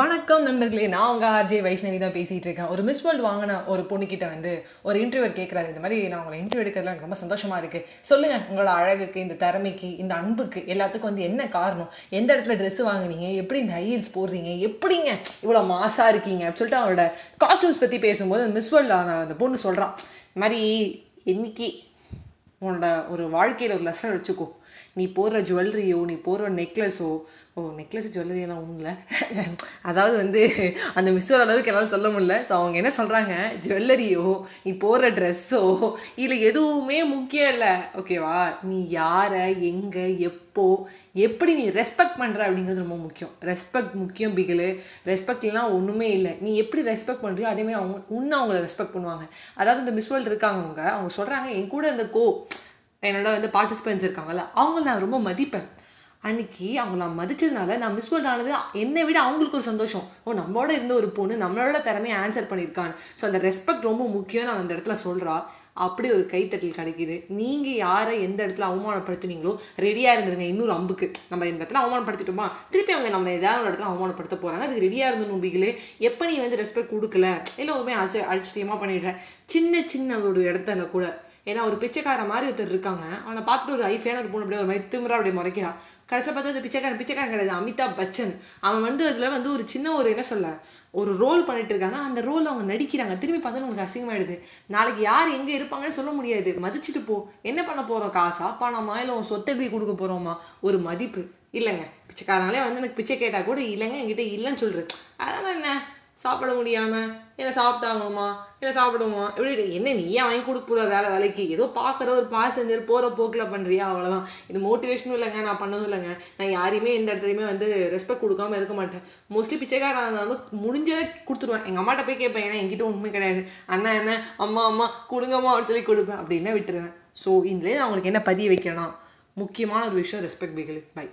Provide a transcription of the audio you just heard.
வணக்கம் நண்பர்களே நான் உங்க ஆர்ஜே வைஷ்ணவி தான் பேசிகிட்டு இருக்கேன். ஒரு மிஸ் வேர்ல்டு வாங்கின ஒரு பொண்ணுக்கிட்ட வந்து ஒரு இன்டர்வியூ கேட்குறாரு இந்த மாதிரி நான் உங்களை இன்டர்வியூ எடுக்கிறதுல எனக்கு ரொம்ப சந்தோஷமாக இருக்குது சொல்லுங்கள் உங்களோட அழகுக்கு இந்த திறமைக்கு இந்த அன்புக்கு எல்லாத்துக்கும் வந்து என்ன காரணம்? எந்த இடத்துல ட்ரெஸ் வாங்குனீங்க? எப்படி இந்த ஹைல்ஸ் போடுறீங்க? எப்படிங்க இவ்வளோ மாசாக இருக்கீங்க? அப்படின்னு சொல்லிட்டு அவரோட காஸ்டியூம்ஸ் பற்றி பேசும்போது மிஸ் வேர்ல்டு அந்த பொண்ணு சொல்கிறான் இந்த மாதிரி இன்னைக்கு உன்னோட ஒரு வாழ்க்கையில் ஒரு லெசன் வச்சுக்கோ நீ போடுற ஜுவல்லரியோ நீ போடுற நெக்லஸோ ஓ நெக்லஸ் ஜுவல்லரியெல்லாம் ஒன்றும் இல்லை. அதாவது வந்து அந்த மிஸ்ஸோட அளவுக்கு என்னால் சொல்ல முடியல. ஸோ அவங்க என்ன சொல்கிறாங்க ஜுவல்லரியோ நீ போடுற ட்ரெஸ்ஸோ இல்லை எதுவுமே முக்கியம் இல்லை. ஓகேவா நீ யாரை எங்கே எப்போ எப்படி நீ ரெஸ்பெக்ட் பண்ணுற அப்படிங்கிறது ரொம்ப முக்கியம். ரெஸ்பெக்ட் முக்கியம் பிகிலு. ரெஸ்பெக்ட்லாம் ஒன்றுமே இல்லை. நீ எப்படி ரெஸ்பெக்ட் பண்ணுறியோ அதேமாதிரி அவங்க இன்னும் அவங்கள ரெஸ்பெக்ட் பண்ணுவாங்க. அதாவது இந்த மிஸ் வேர்ல்டு இருக்காங்க அவங்க. அவங்க சொல்கிறாங்க என் கூட இந்த கோ என்னோட வந்து பார்ட்டிசிபென்ட்ஸ் இருக்காங்கல்ல அவங்கள நான் ரொம்ப மதிப்பேன். அன்னைக்கு அவங்கள நான் மதிச்சதுனால நான் மிஸ் வேர்ல்ட் ஆனது என்னை விட அவங்களுக்கு ஒரு சந்தோஷம். ஓ நம்மளோட இருந்த ஒரு பொண்ணு நம்மளோட திறமையை ஆன்சர் பண்ணியிருக்கான்னு. ஸோ அந்த ரெஸ்பெக்ட் ரொம்ப முக்கியம் நான் அந்த இடத்துல சொல்கிறா அப்படி ஒரு கைத்தட்டல் கிடைக்குது. நீங்கள் யாரை எந்த இடத்துல அவமானப்படுத்துனீங்களோ ரெடியாக இருந்துருங்க இன்னொரு அம்புக்கு. நம்ம இந்த இடத்துல அவமானப்படுத்திட்டோமா? திருப்பி அவங்க நம்ம ஏதாவது ஒரு இடத்துல அவமானப்படுத்த போகிறாங்க அதுக்கு ரெடியாக இருந்த நம்பிக்கையிலே எப்போ நீ வந்து ரெஸ்பெக்ட் கொடுக்கல? இல்லை ஒருமே அச்ச அடிச்சிட்டியமாக பண்ணிடுற? சின்ன சின்ன ஒரு இடத்துல கூட ஏன்னா ஒரு பிச்சைக்கார மாதிரி ஒருத்தர் இருக்காங்க. அவனை பார்த்துட்டு ஒரு ஐஃபையான ஒரு பொண்ணு அப்படியே ஒரு மாதிரி திமுறா அப்படியே முறைக்கிறான். கடைசியாக பார்த்தா அந்த பிச்சைக்காரன் பிச்சைக்காரன் கிடையாது. அமிதாப் பச்சன். அவன் வந்து அதில் வந்து ஒரு சின்ன ஒரு என்ன சொல்ல ஒரு ரோல் பண்ணிட்டு இருக்காங்க. அந்த ரோல் அவங்க நடிக்கிறாங்க. திரும்பி பார்த்தா உங்களுக்கு அசிங்கமாயிடுது. நாளைக்கு யார் எங்கே இருப்பாங்கன்னு சொல்ல முடியாது. மதிச்சுட்டு போ. என்ன பண்ண போகிறோம் காசா பணமா? இல்லை உன் சொத்தை எப்படி கொடுக்க போகிறோமா ஒரு மதிப்பு. இல்லைங்க. பிச்சைக்காரங்களே வந்து எனக்கு பிச்சை கேட்டால் கூட இல்லைங்க என்கிட்ட இல்லைன்னு சொல்கிறது அதெல்லாம் என்ன? சாப்பிட முடியாம என்னை சாப்பிட்டாங்கணுமா என்னை சாப்பிடுமா எப்படி என்ன நீ ஏன் வாங்கி கொடுக்க போற வேலை வேலைக்கு? ஏதோ பார்க்குற ஒரு பாசஞ்சர் போகிற போக்கில் பண்ணுறியா அவ்வளோதான் இது மோட்டிவேஷனும் இல்லைங்க நான் பண்ணதும் இல்லைங்க. நான் யாரையுமே எந்த இடத்துலையுமே வந்து ரெஸ்பெக்ட் கொடுக்காம இருக்க மாட்டேன். மோஸ்ட்லி பிச்சைக்காரன் வந்து முடிஞ்சதை கொடுத்துருவேன். எங்கள் அம்மாட்ட போய் கேட்பேன். ஏன்னா என்கிட்ட உண்மை கிடையாது. அண்ணா என்ன? அம்மா அம்மா கொடுங்கம்மா அப்படின்னு சொல்லி கொடுப்பேன். அப்படின்னா விட்டுருவேன். ஸோ இதுலேயே நான் உங்களுக்கு என்ன பதிய வைக்கணும் முக்கியமான ஒரு விஷயம் ரெஸ்பெக்ட் பிகிலு பை